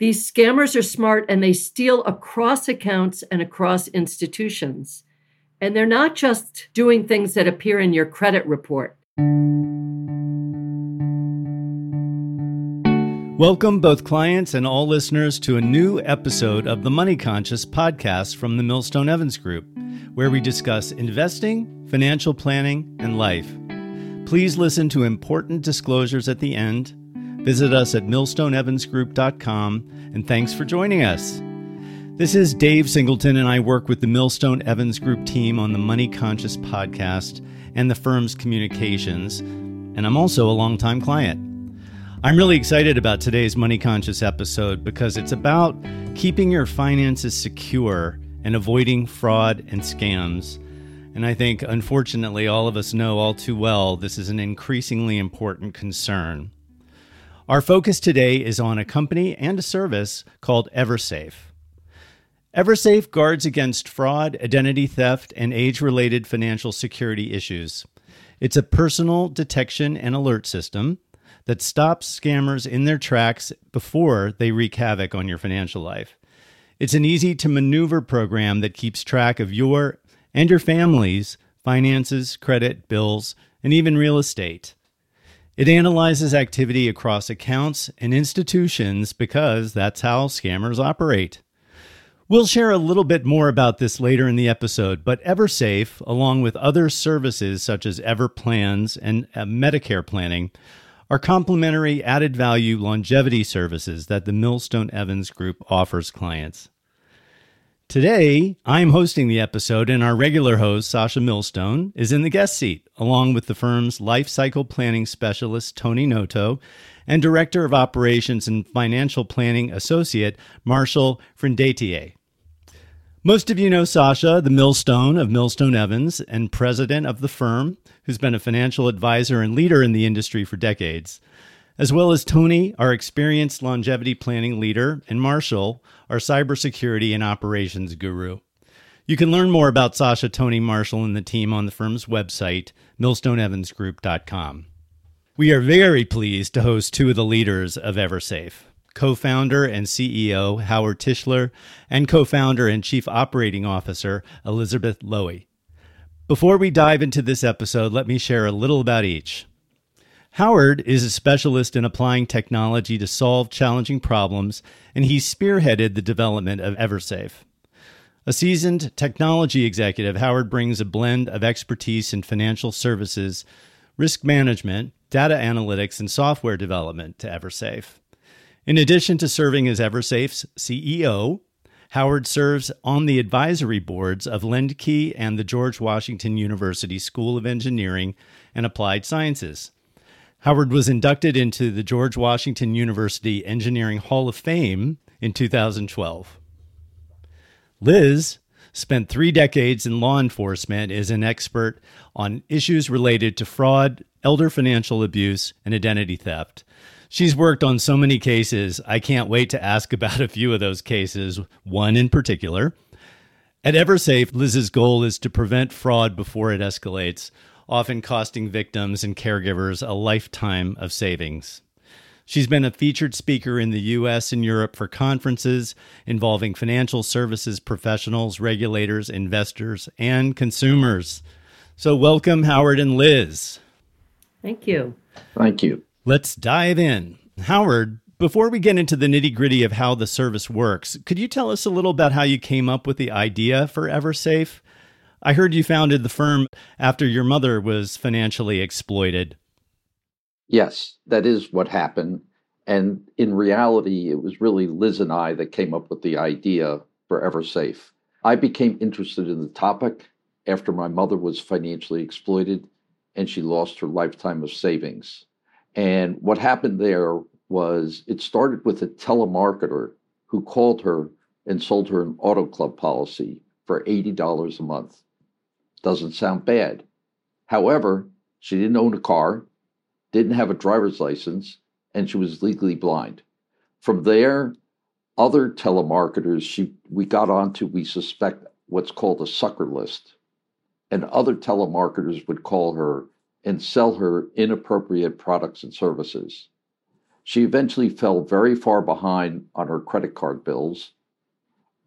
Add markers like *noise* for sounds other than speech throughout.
These scammers are smart and they steal across accounts and across institutions. And they're not just doing things that appear in your credit report. Welcome, both clients and all listeners, to a new episode of the Money Conscious podcast from the Millstone Evans Group, where we discuss investing, financial planning, and life. Please listen to important disclosures at the end. Visit us at millstoneevansgroup.com, and thanks for joining us. This is Dave Singleton, and I work with the Millstone Evans Group team on the Money Conscious podcast and the firm's communications, and I'm also a longtime client. I'm really excited about today's Money Conscious episode because it's about keeping your finances secure and avoiding fraud and scams. And I think, unfortunately, all of us know all too well this is an increasingly important concern. Our focus today is on a company and a service called Eversafe. Eversafe guards against fraud, identity theft, and age related financial security issues. It's a personal detection and alert system that stops scammers in their tracks before they wreak havoc on your financial life. It's an easy to maneuver program that keeps track of your and your family's finances, credit, bills, and even real estate. It analyzes activity across accounts and institutions because that's how scammers operate. We'll share a little bit more about this later in the episode, but EverSafe, along with other services such as EverPlans and uh, Medicare planning, are complementary added value longevity services that the Millstone Evans Group offers clients. Today, I'm hosting the episode, and our regular host, Sacha Millstone, is in the guest seat, along with the firm's life cycle planning specialist, Toni Noto, and Director of Operations and Financial Planning Associate, Martial Frindethie. Most of you know Sacha, the millstone of Millstone Evans and president of the firm, who's been a financial advisor and leader in the industry for decades, as well as Toni, our experienced longevity planning leader, and Martial, our cybersecurity and operations guru. You can learn more about Sacha, Toni, Martial, and the team on the firm's website, millstoneevansgroup.com. We are very pleased to host two of the leaders of Eversafe co founder and CEO Howard Tischler, and co founder and chief operating officer Elizabeth Loewy. Before we dive into this episode, let me share a little about each. Howard is a specialist in applying technology to solve challenging problems, and he spearheaded the development of Eversafe. A seasoned technology executive, Howard brings a blend of expertise in financial services, risk management, data analytics, and software development to Eversafe. In addition to serving as Eversafe's CEO, Howard serves on the advisory boards of LendKey and the George Washington University School of Engineering and Applied Sciences. Howard was inducted into the George Washington University Engineering Hall of Fame in 2012. Liz spent three decades in law enforcement as an expert on issues related to fraud, elder financial abuse, and identity theft. She's worked on so many cases. I can't wait to ask about a few of those cases, one in particular. At Eversafe, Liz's goal is to prevent fraud before it escalates, often costing victims and caregivers a lifetime of savings. She's been a featured speaker in the US and Europe for conferences involving financial services professionals, regulators, investors, and consumers. So, welcome, Howard and Liz. Thank you. Thank you. Let's dive in. Howard, before we get into the nitty gritty of how the service works, could you tell us a little about how you came up with the idea for Eversafe? I heard you founded the firm after your mother was financially exploited. Yes, that is what happened. And in reality, it was really Liz and I that came up with the idea for Eversafe. I became interested in the topic after my mother was financially exploited and she lost her lifetime of savings. And what happened there was it started with a telemarketer who called her and sold her an auto club policy for $80 a month. Doesn't sound bad. However, she didn't own a car, didn't have a driver's license, and she was legally blind. From there, other telemarketers she we got onto we suspect what's called a sucker list. And other telemarketers would call her and sell her inappropriate products and services. She eventually fell very far behind on her credit card bills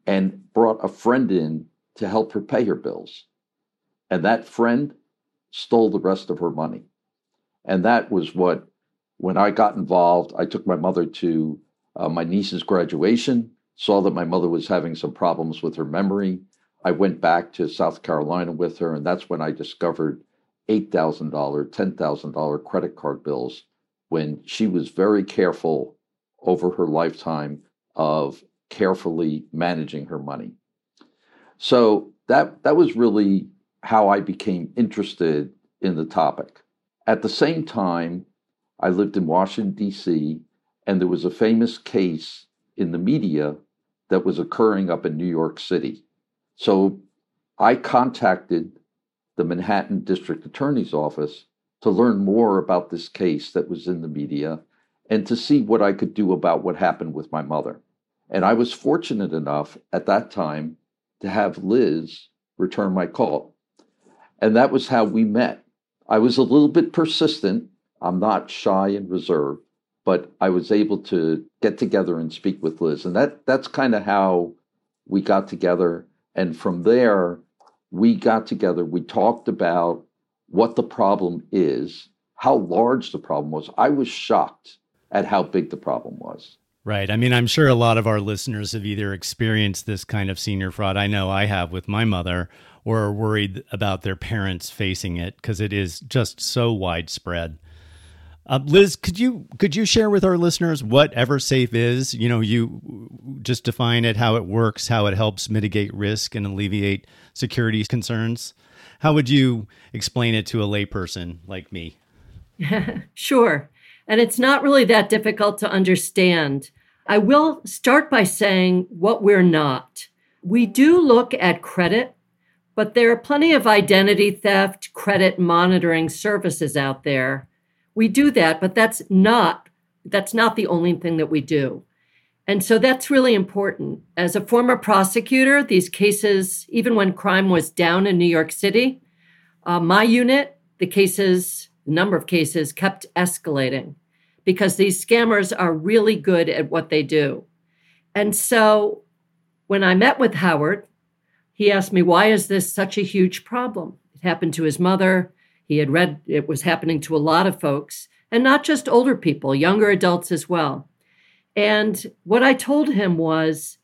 and brought a friend in to help her pay her bills. And that friend stole the rest of her money. And that was what, when I got involved, I took my mother to uh, my niece's graduation, saw that my mother was having some problems with her memory. I went back to South Carolina with her, and that's when I discovered $8,000, $10,000 credit card bills when she was very careful over her lifetime of carefully managing her money. So that that was really how I became interested in the topic. At the same time, I lived in Washington D.C. and there was a famous case in the media that was occurring up in New York City. So I contacted the Manhattan District Attorney's Office to learn more about this case that was in the media and to see what I could do about what happened with my mother. And I was fortunate enough at that time to have Liz return my call. And that was how we met. I was a little bit persistent. I'm not shy and reserved, but I was able to get together and speak with Liz. And that that's kind of how we got together. And from there, we got together, we talked about what the problem is, how large the problem was. I was shocked at how big the problem was. Right. I mean, I'm sure a lot of our listeners have either experienced this kind of senior fraud. I know I have with my mother, or are worried about their parents facing it because it is just so widespread. Uh, Liz, could you could you share with our listeners what EverSafe is? You know, you just define it, how it works, how it helps mitigate risk and alleviate security concerns. How would you explain it to a layperson like me? *laughs* sure. And it's not really that difficult to understand. I will start by saying what we're not. We do look at credit, but there are plenty of identity theft, credit monitoring services out there. We do that, but that's not that's not the only thing that we do. And so that's really important. As a former prosecutor, these cases, even when crime was down in New York City, uh, my unit, the cases, the number of cases kept escalating because these scammers are really good at what they do. And so when I met with Howard, he asked me, why is this such a huge problem? It happened to his mother. He had read it was happening to a lot of folks, and not just older people, younger adults as well. And what I told him was,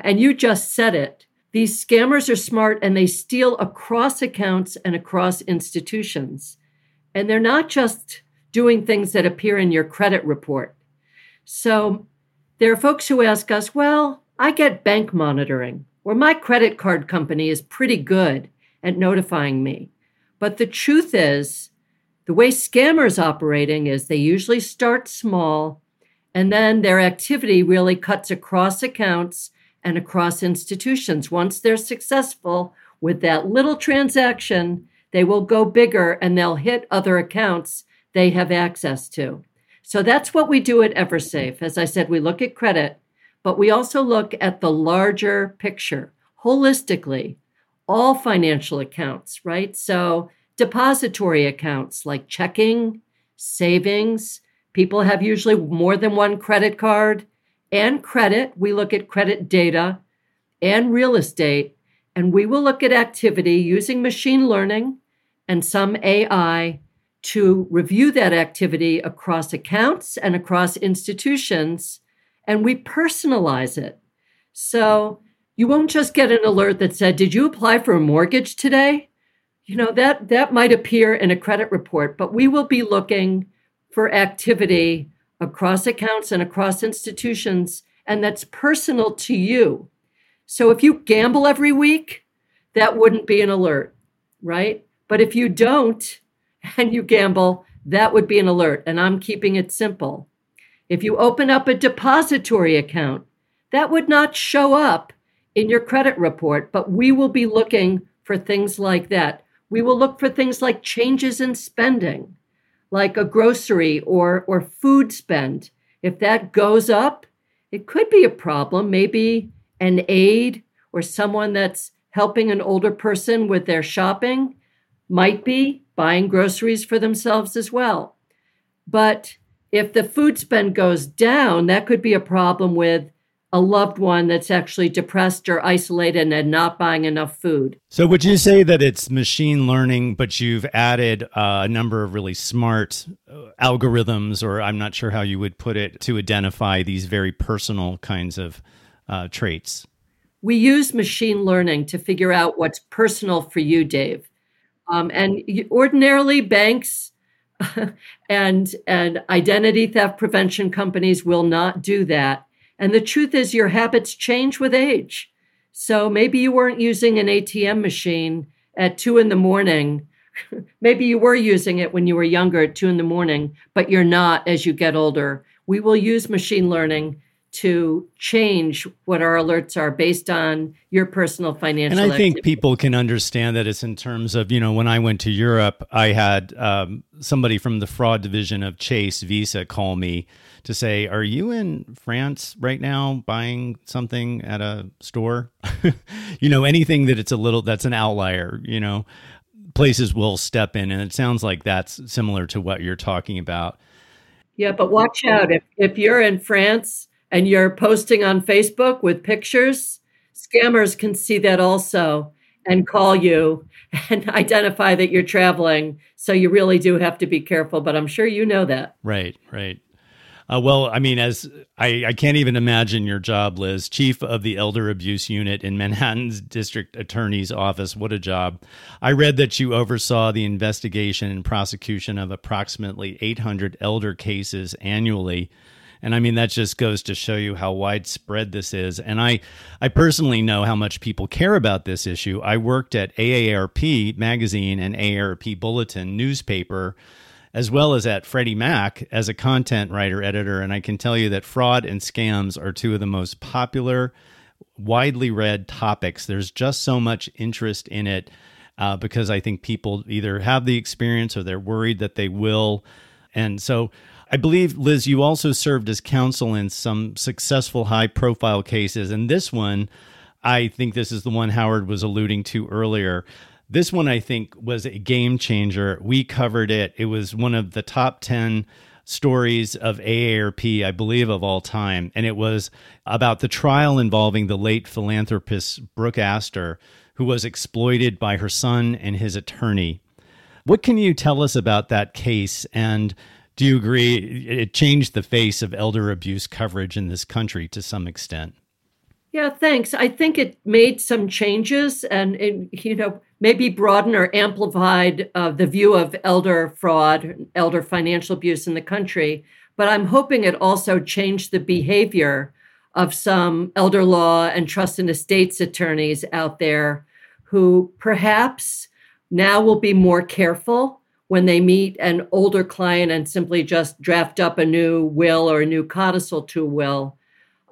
and you just said it, these scammers are smart and they steal across accounts and across institutions. And they're not just doing things that appear in your credit report. So there are folks who ask us, well, I get bank monitoring, or my credit card company is pretty good at notifying me. But the truth is, the way scammers operating is they usually start small and then their activity really cuts across accounts and across institutions. Once they're successful with that little transaction, they will go bigger and they'll hit other accounts they have access to. So that's what we do at EverSafe. As I said, we look at credit, but we also look at the larger picture holistically, all financial accounts, right? So depository accounts like checking, savings, People have usually more than one credit card and credit. We look at credit data and real estate, and we will look at activity using machine learning and some AI to review that activity across accounts and across institutions, and we personalize it. So you won't just get an alert that said, Did you apply for a mortgage today? You know, that, that might appear in a credit report, but we will be looking for activity across accounts and across institutions, and that's personal to you. So if you gamble every week, that wouldn't be an alert, right? But if you don't and you gamble, that would be an alert. And I'm keeping it simple. If you open up a depository account, that would not show up in your credit report, but we will be looking for things like that. We will look for things like changes in spending like a grocery or, or food spend, if that goes up, it could be a problem. Maybe an aide or someone that's helping an older person with their shopping might be buying groceries for themselves as well. But If the food spend goes down, that could be a problem with a loved one that's actually depressed or isolated and not buying enough food. So, would you say that it's machine learning, but you've added uh, a number of really smart uh, algorithms, or I'm not sure how you would put it, to identify these very personal kinds of uh, traits? We use machine learning to figure out what's personal for you, Dave. Um, and ordinarily, banks *laughs* and and identity theft prevention companies will not do that and the truth is, your habits change with age. So maybe you weren't using an ATM machine at two in the morning. *laughs* maybe you were using it when you were younger at two in the morning, but you're not as you get older. We will use machine learning to change what our alerts are based on your personal financial. And I think people can understand that it's in terms of you know when I went to Europe, I had um, somebody from the fraud division of Chase Visa call me to say, "Are you in France right now buying something at a store?" *laughs* you know, anything that it's a little that's an outlier. You know, places will step in, and it sounds like that's similar to what you're talking about. Yeah, but watch out if if you're in France and you're posting on Facebook with pictures, scammers can see that also and call you *laughs* and identify that you're traveling. So you really do have to be careful, but I'm sure you know that. Right, right. Uh, well, I mean, as I, I can't even imagine your job, Liz, chief of the elder abuse unit in Manhattan's *laughs* district attorney's office. What a job. I read that you oversaw the investigation and prosecution of approximately 800 elder cases annually and I mean, that just goes to show you how widespread this is. And I, I personally know how much people care about this issue. I worked at AARP magazine and AARP bulletin newspaper, as well as at Freddie Mac as a content writer editor. And I can tell you that fraud and scams are two of the most popular, widely read topics. There's just so much interest in it. Uh, because I think people either have the experience or they're worried that they will. And so I believe, Liz, you also served as counsel in some successful high profile cases. And this one, I think this is the one Howard was alluding to earlier. This one, I think, was a game changer. We covered it, it was one of the top 10 stories of AARP, I believe, of all time. And it was about the trial involving the late philanthropist Brooke Astor, who was exploited by her son and his attorney. What can you tell us about that case and do you agree it changed the face of elder abuse coverage in this country to some extent? Yeah, thanks. I think it made some changes and it, you know, maybe broadened or amplified uh, the view of elder fraud, elder financial abuse in the country. But I'm hoping it also changed the behavior of some elder law and trust and estates attorneys out there who perhaps now will be more careful when they meet an older client and simply just draft up a new will or a new codicil to a will.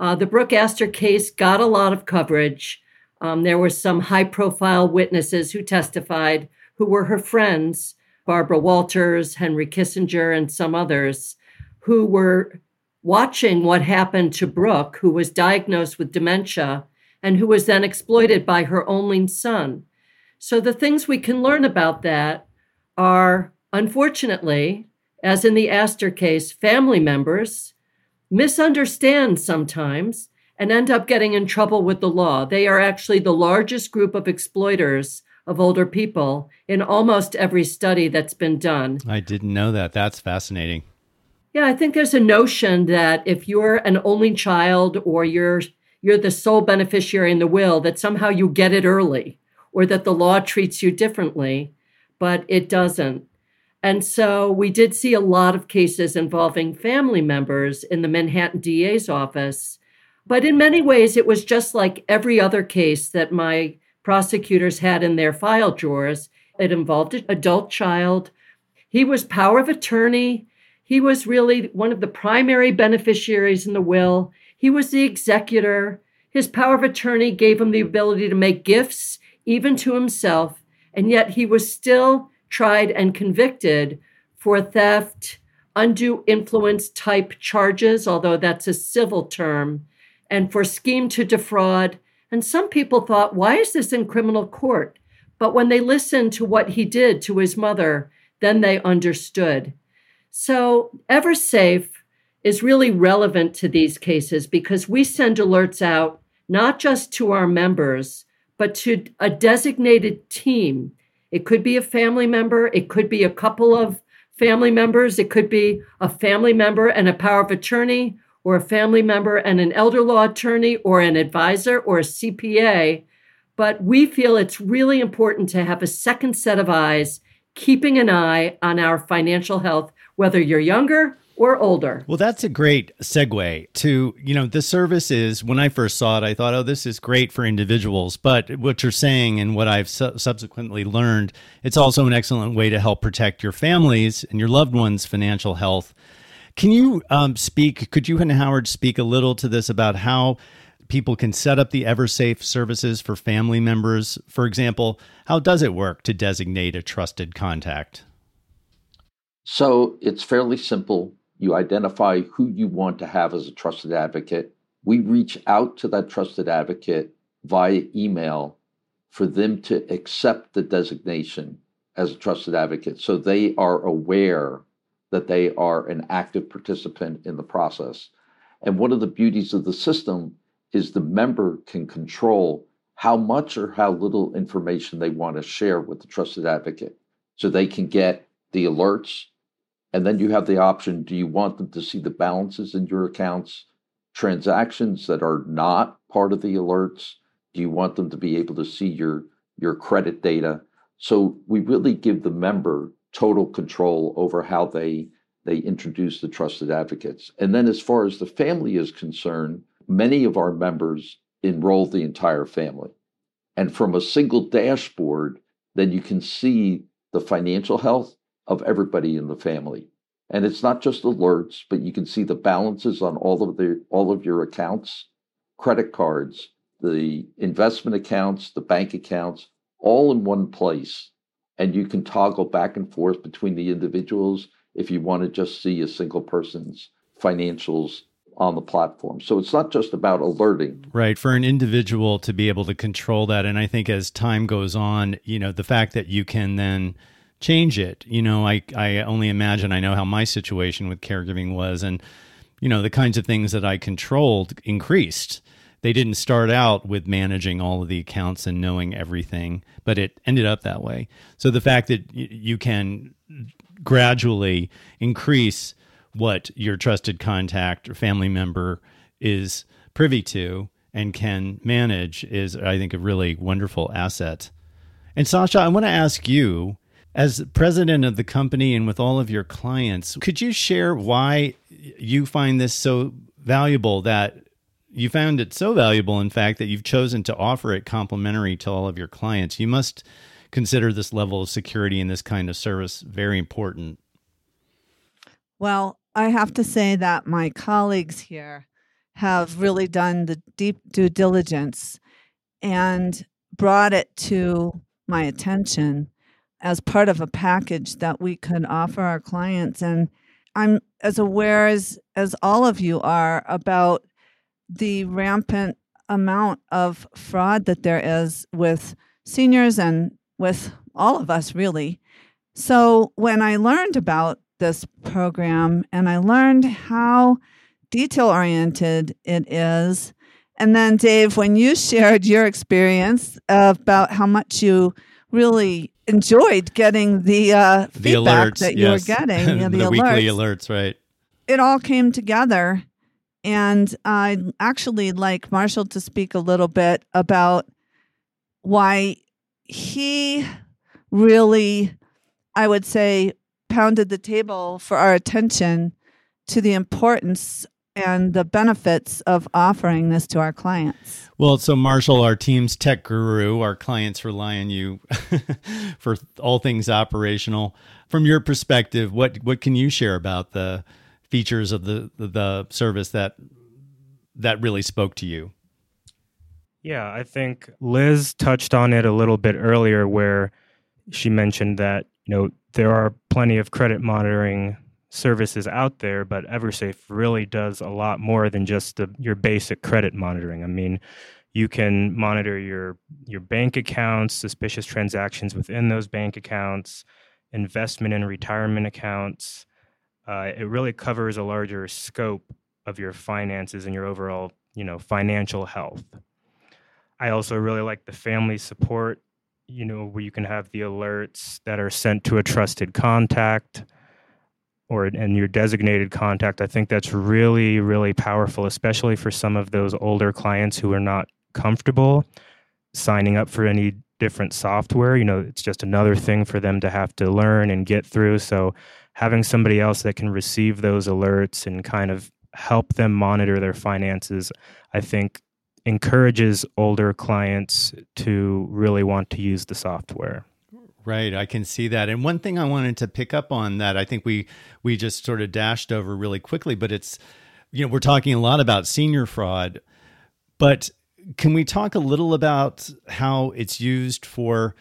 Uh, the Brooke Astor case got a lot of coverage. Um, there were some high profile witnesses who testified who were her friends, Barbara Walters, Henry Kissinger, and some others, who were watching what happened to Brooke, who was diagnosed with dementia and who was then exploited by her only son. So, the things we can learn about that are, unfortunately, as in the Astor case, family members misunderstand sometimes and end up getting in trouble with the law. They are actually the largest group of exploiters of older people in almost every study that's been done. I didn't know that. That's fascinating. Yeah, I think there's a notion that if you're an only child or you're you're the sole beneficiary in the will that somehow you get it early or that the law treats you differently but it doesn't. And so we did see a lot of cases involving family members in the Manhattan DA's office. But in many ways, it was just like every other case that my prosecutors had in their file drawers. It involved an adult child. He was power of attorney. He was really one of the primary beneficiaries in the will. He was the executor. His power of attorney gave him the ability to make gifts, even to himself and yet he was still tried and convicted for theft, undue influence type charges, although that's a civil term, and for scheme to defraud. And some people thought, why is this in criminal court? But when they listened to what he did to his mother, then they understood. So, EverSafe is really relevant to these cases because we send alerts out not just to our members, but to a designated team. It could be a family member, it could be a couple of family members, it could be a family member and a power of attorney, or a family member and an elder law attorney, or an advisor, or a CPA. But we feel it's really important to have a second set of eyes keeping an eye on our financial health, whether you're younger or older. Well, that's a great segue to, you know, the service is when I first saw it, I thought, oh, this is great for individuals. But what you're saying and what I've su- subsequently learned, it's also an excellent way to help protect your families and your loved ones' financial health. Can you um, speak, could you and Howard speak a little to this about how people can set up the EverSafe services for family members? For example, how does it work to designate a trusted contact? So it's fairly simple. You identify who you want to have as a trusted advocate. We reach out to that trusted advocate via email for them to accept the designation as a trusted advocate so they are aware that they are an active participant in the process. And one of the beauties of the system is the member can control how much or how little information they want to share with the trusted advocate. So they can get the alerts and then you have the option do you want them to see the balances in your accounts, transactions that are not part of the alerts? Do you want them to be able to see your, your credit data? So we really give the member total control over how they they introduce the trusted advocates. And then as far as the family is concerned, many of our members enroll the entire family. And from a single dashboard, then you can see the financial health of everybody in the family. And it's not just alerts, but you can see the balances on all of the all of your accounts, credit cards, the investment accounts, the bank accounts, all in one place. And you can toggle back and forth between the individuals if you want to just see a single person's financials on the platform. So it's not just about alerting. Right. For an individual to be able to control that. And I think as time goes on, you know, the fact that you can then change it. You know, I I only imagine I know how my situation with caregiving was and you know, the kinds of things that I controlled increased. They didn't start out with managing all of the accounts and knowing everything, but it ended up that way. So the fact that y- you can gradually increase what your trusted contact or family member is privy to and can manage is I think a really wonderful asset. And Sacha, I want to ask you as president of the company and with all of your clients, could you share why you find this so valuable that you found it so valuable, in fact, that you've chosen to offer it complimentary to all of your clients? You must consider this level of security and this kind of service very important. Well, I have to say that my colleagues here have really done the deep due diligence and brought it to my attention as part of a package that we could offer our clients. And I'm as aware as, as all of you are about the rampant amount of fraud that there is with seniors and with all of us, really. So when I learned about this program and I learned how detail oriented it is, and then, Dave, when you shared your experience about how much you really enjoyed getting the uh, The feedback alerts that you yes. were getting, *laughs* you know, the, the, weekly alerts. alerts, right? It all came together, and I'd actually like Martial to speak a little bit about why he really, I would say, pounded the table for our attention to the importance and the benefits of offering this to our clients. Well, so Martial, our team's tech guru, our clients rely on you *laughs* for all things operational. From your perspective, what what can you share about the features of the the service that that really spoke to you? Yeah, I think Liz touched on it a little bit earlier where she mentioned that, you know, there are plenty of credit monitoring services out there, but EverSafe really does a lot more than just the, your basic credit monitoring. I mean, you can monitor your your bank accounts, suspicious transactions within those bank accounts, investment and retirement accounts, uh, it really covers a larger scope of your finances and your overall, you know, financial health. I also really like the family support, you know, where you can have the alerts that are sent to a trusted contact or and your designated contact. I think that's really really powerful, especially for some of those older clients who are not comfortable signing up for any different software. You know, it's just another thing for them to have to learn and get through. So having somebody else that can receive those alerts and kind of help them monitor their finances, I think encourages older clients to really want to use the software. Right, I can see that. And one thing I wanted to pick up on that I think we we just sort of dashed over really quickly, but it's you know, we're talking a lot about senior fraud, but can we talk a little about how it's used for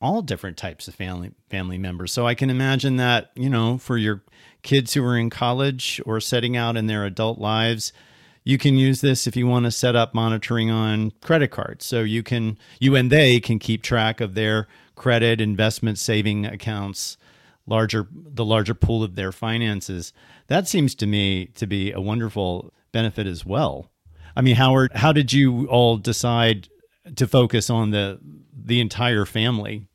all different types of family family members? So I can imagine that, you know, for your kids who are in college or setting out in their adult lives, you can use this if you want to set up monitoring on credit cards. So you can you and they can keep track of their credit, investment, saving accounts, larger the larger pool of their finances. That seems to me to be a wonderful benefit as well. I mean, Howard, how did you all decide to focus on the the entire family?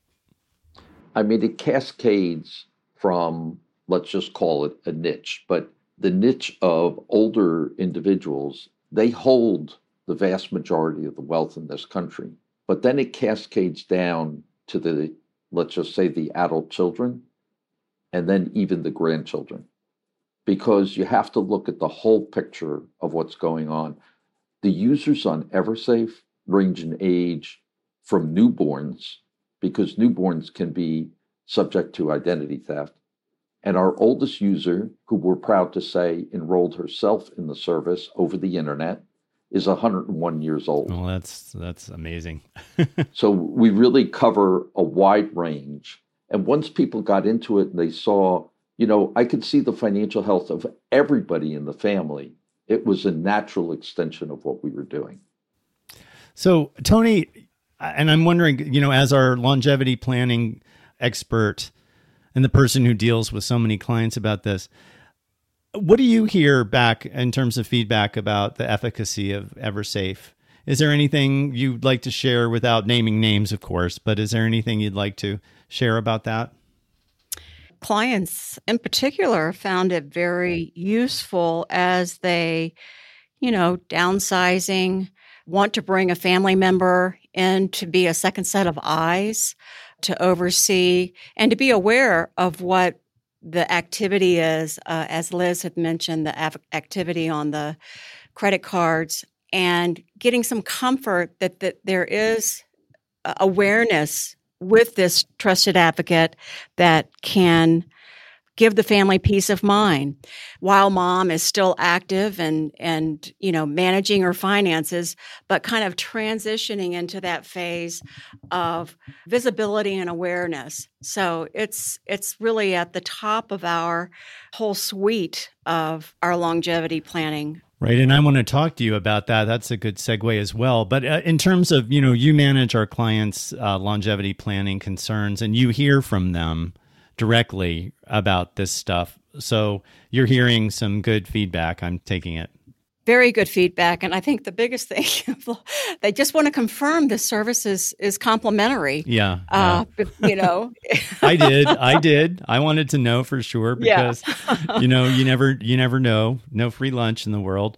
I mean, it cascades from let's just call it a niche, but the niche of older individuals, they hold the vast majority of the wealth in this country. But then it cascades down to the, let's just say, the adult children, and then even the grandchildren, because you have to look at the whole picture of what's going on. The users on Eversafe range in age from newborns, because newborns can be subject to identity theft. And our oldest user, who we're proud to say enrolled herself in the service over the internet, is 101 years old. Well, that's that's amazing. *laughs* so we really cover a wide range. And once people got into it and they saw, you know, I could see the financial health of everybody in the family. It was a natural extension of what we were doing. So, Toni, and I'm wondering, you know, as our longevity planning expert and the person who deals with so many clients about this, what do you hear back in terms of feedback about the efficacy of EverSafe? Is there anything you'd like to share without naming names, of course, but is there anything you'd like to share about that? Clients in particular found it very useful as they, you know, downsizing, want to bring a family member in to be a second set of eyes to oversee and to be aware of what the activity is, uh, as Liz had mentioned, the av- activity on the credit cards, and getting some comfort that, that there is awareness with this trusted advocate that can give the family peace of mind while mom is still active and and you know managing her finances but kind of transitioning into that phase of visibility and awareness so it's it's really at the top of our whole suite of our longevity planning Right. And I want to talk to you about that. That's a good segue as well. But uh, in terms of, you know, you manage our clients' uh, longevity planning concerns and you hear from them directly about this stuff. So you're hearing some good feedback. I'm taking it. Very good feedback. And I think the biggest thing, *laughs* they just want to confirm the service is, is complimentary. Yeah. Uh, you know, *laughs* I did. I *laughs* did. I wanted to know for sure because, yeah. you know, you never, you never know. No free lunch in the world.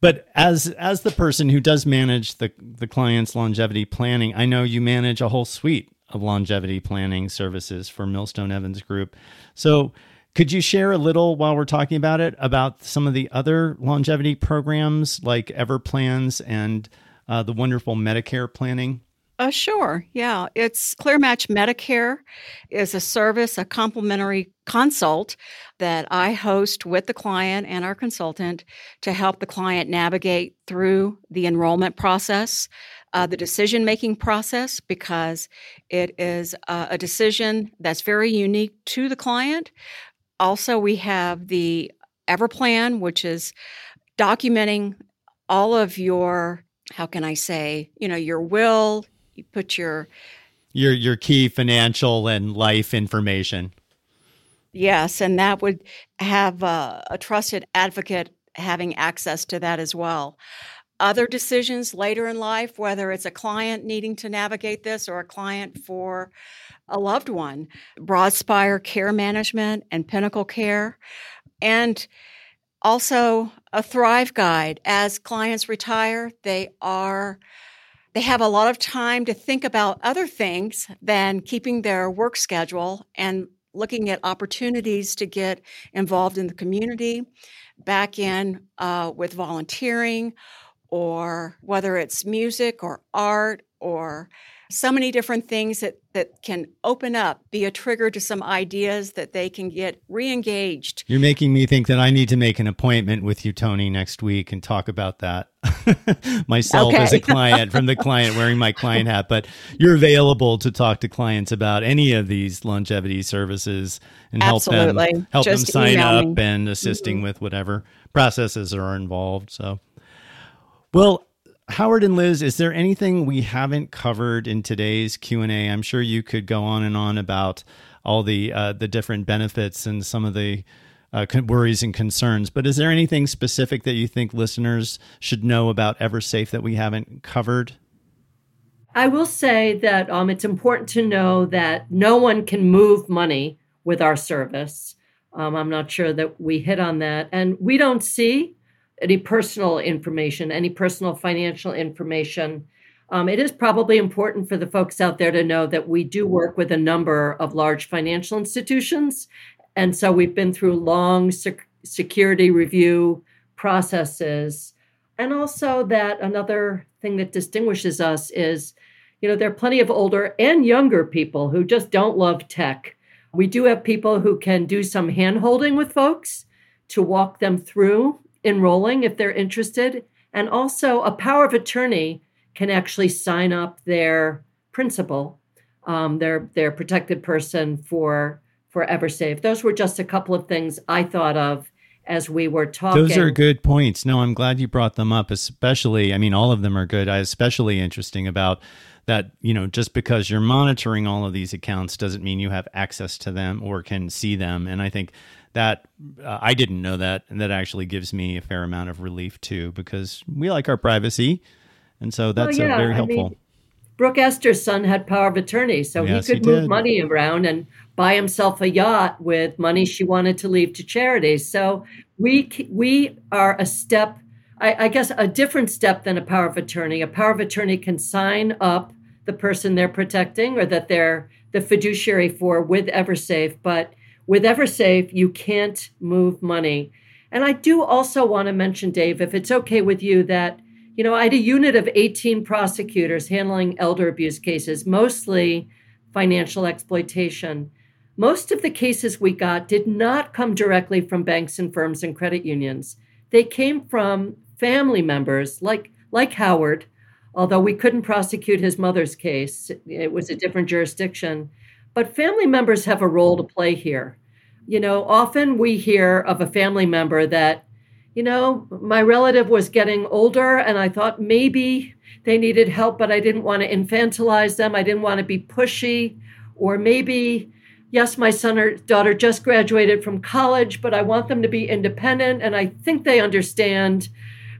But as as the person who does manage the the client's longevity planning, I know you manage a whole suite of longevity planning services for Millstone Evans Group. So, could you share a little while we're talking about it about some of the other longevity programs like EverPlans and uh, the wonderful Medicare planning? Uh, sure. Yeah. It's ClearMatch Medicare is a service, a complimentary consult that I host with the client and our consultant to help the client navigate through the enrollment process uh, the decision making process because it is uh, a decision that's very unique to the client. Also, we have the EverPlan, which is documenting all of your, how can I say, you know, your will, you put your your your key financial and life information. Yes, and that would have a trusted advocate having access to that as well. Other decisions later in life, whether it's a client needing to navigate this or a client for a loved one, Broadspire Care Management and Pinnacle Care, and also a Thrive Guide. As clients retire, they are they have a lot of time to think about other things than keeping their work schedule and looking at opportunities to get involved in the community, back in uh, with volunteering, or whether it's music or art or so many different things that, that can open up, be a trigger to some ideas that they can get re-engaged. You're making me think that I need to make an appointment with you, Toni, next week and talk about that *laughs* *laughs* myself okay. as a *laughs* client from the client wearing my client hat. But you're available to talk to clients about any of these longevity services and help them help Just them sign up me. and assisting mm-hmm. with whatever processes are involved. So, well, Howard and Liz, is there anything we haven't covered in today's Q and A? I'm sure you could go on and on about all the uh, the different benefits and some of the uh, worries and concerns. But is there anything specific that you think listeners should know about EverSafe that we haven't covered? I will say that um, it's important to know that no one can move money with our service. Um, I'm not sure that we hit on that, and we don't see any personal information, any personal financial information. Um, it is probably important for the folks out there to know that we do work with a number of large financial institutions. And so we've been through long sec- security review processes. And also, that another thing that distinguishes us is, you know, there are plenty of older and younger people who just don't love tech. We do have people who can do some hand holding with folks to walk them through enrolling if they're interested. And also, a power of attorney can actually sign up their principal, um, their their protected person for for EverSafe. Those were just a couple of things I thought of as we were talking. Those are good points. No, I'm glad you brought them up. Especially, I mean, all of them are good. I especially interesting about that. You know, just because you're monitoring all of these accounts doesn't mean you have access to them or can see them. And I think that uh, I didn't know that, and that actually gives me a fair amount of relief too, because we like our privacy, and so that's well, yeah, very helpful. I mean, Brooke Astor's son had power of attorney, so yes, he could he move money around and buy himself a yacht with money she wanted to leave to charities. So we we are a step, I, I guess, a different step than a power of attorney. A power of attorney can sign up the person they're protecting or that they're the fiduciary for with EverSafe, but with EverSafe, you can't move money. And I do also want to mention, Dave, if it's okay with you, that, you know, I had a unit of 18 prosecutors handling elder abuse cases, mostly financial exploitation. Most of the cases we got did not come directly from banks and firms and credit unions. They came from family members like like Howard, although we couldn't prosecute his mother's case. It was a different jurisdiction. But family members have a role to play here. You know, often we hear of a family member that, you know, my relative was getting older and I thought maybe they needed help, but I didn't want to infantilize them. I didn't want to be pushy. Or maybe, yes, my son or daughter just graduated from college, but I want them to be independent. And I think they understand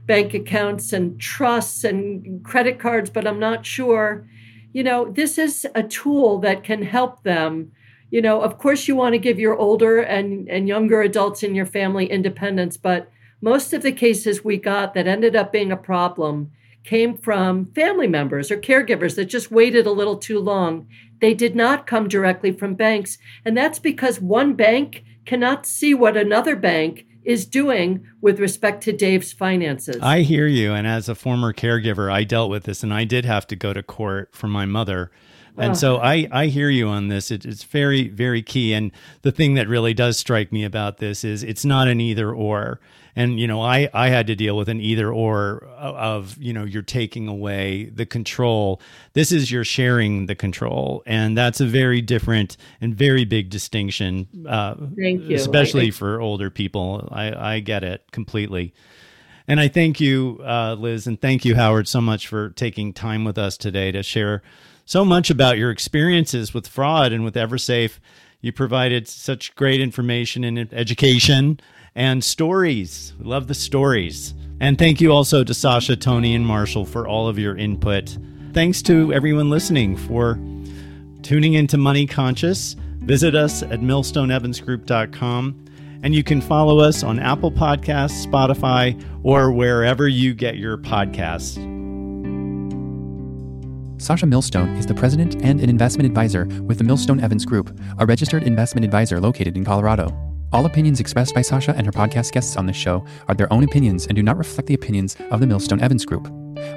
bank accounts and trusts and credit cards, but I'm not sure. You know, this is a tool that can help them you know, of course you want to give your older and, and younger adults in your family independence, but most of the cases we got that ended up being a problem came from family members or caregivers that just waited a little too long. They did not come directly from banks. And that's because one bank cannot see what another bank is doing with respect to Dave's finances. I hear you. And as a former caregiver, I dealt with this and I did have to go to court for my mother and so I, I hear you on this. It, it's very, very key. And the thing that really does strike me about this is it's not an either or. And, you know, I, I had to deal with an either or of, you know, you're taking away the control. This is you're sharing the control. And that's a very different and very big distinction. Uh, Thank you. Especially for older people. I, I get it completely. And I thank you, uh, Liz, and thank you, Howard, so much for taking time with us today to share so much about your experiences with fraud and with EverSafe. You provided such great information and education and stories. We Love the stories. And thank you also to Sacha, Toni, and Martial for all of your input. Thanks to everyone listening for tuning into Money Conscious. Visit us at millstoneevansgroup.com and you can follow us on Apple Podcasts, Spotify, or wherever you get your podcasts. Sacha Millstone is the president and an investment advisor with the Millstone Evans Group, a registered investment advisor located in Colorado. All opinions expressed by Sacha and her podcast guests on this show are their own opinions and do not reflect the opinions of the Millstone Evans Group.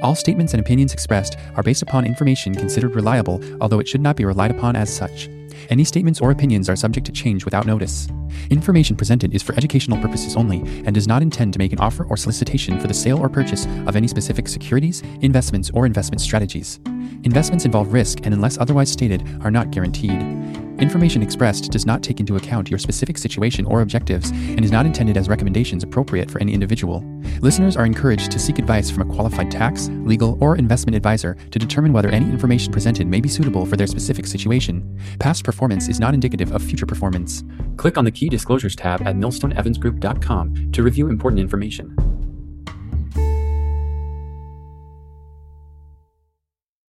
All statements and opinions expressed are based upon information considered reliable, although it should not be relied upon as such. Any statements or opinions are subject to change without notice. Information presented is for educational purposes only and does not intend to make an offer or solicitation for the sale or purchase of any specific securities, investments, or investment strategies. Investments involve risk and, unless otherwise stated, are not guaranteed. Information expressed does not take into account your specific situation or objectives and is not intended as recommendations appropriate for any individual. Listeners are encouraged to seek advice from a qualified tax, legal, or investment advisor to determine whether any information presented may be suitable for their specific situation. Performance is not indicative of future performance. Click on the Key Disclosures tab at millstoneevansgroup.com to review important information.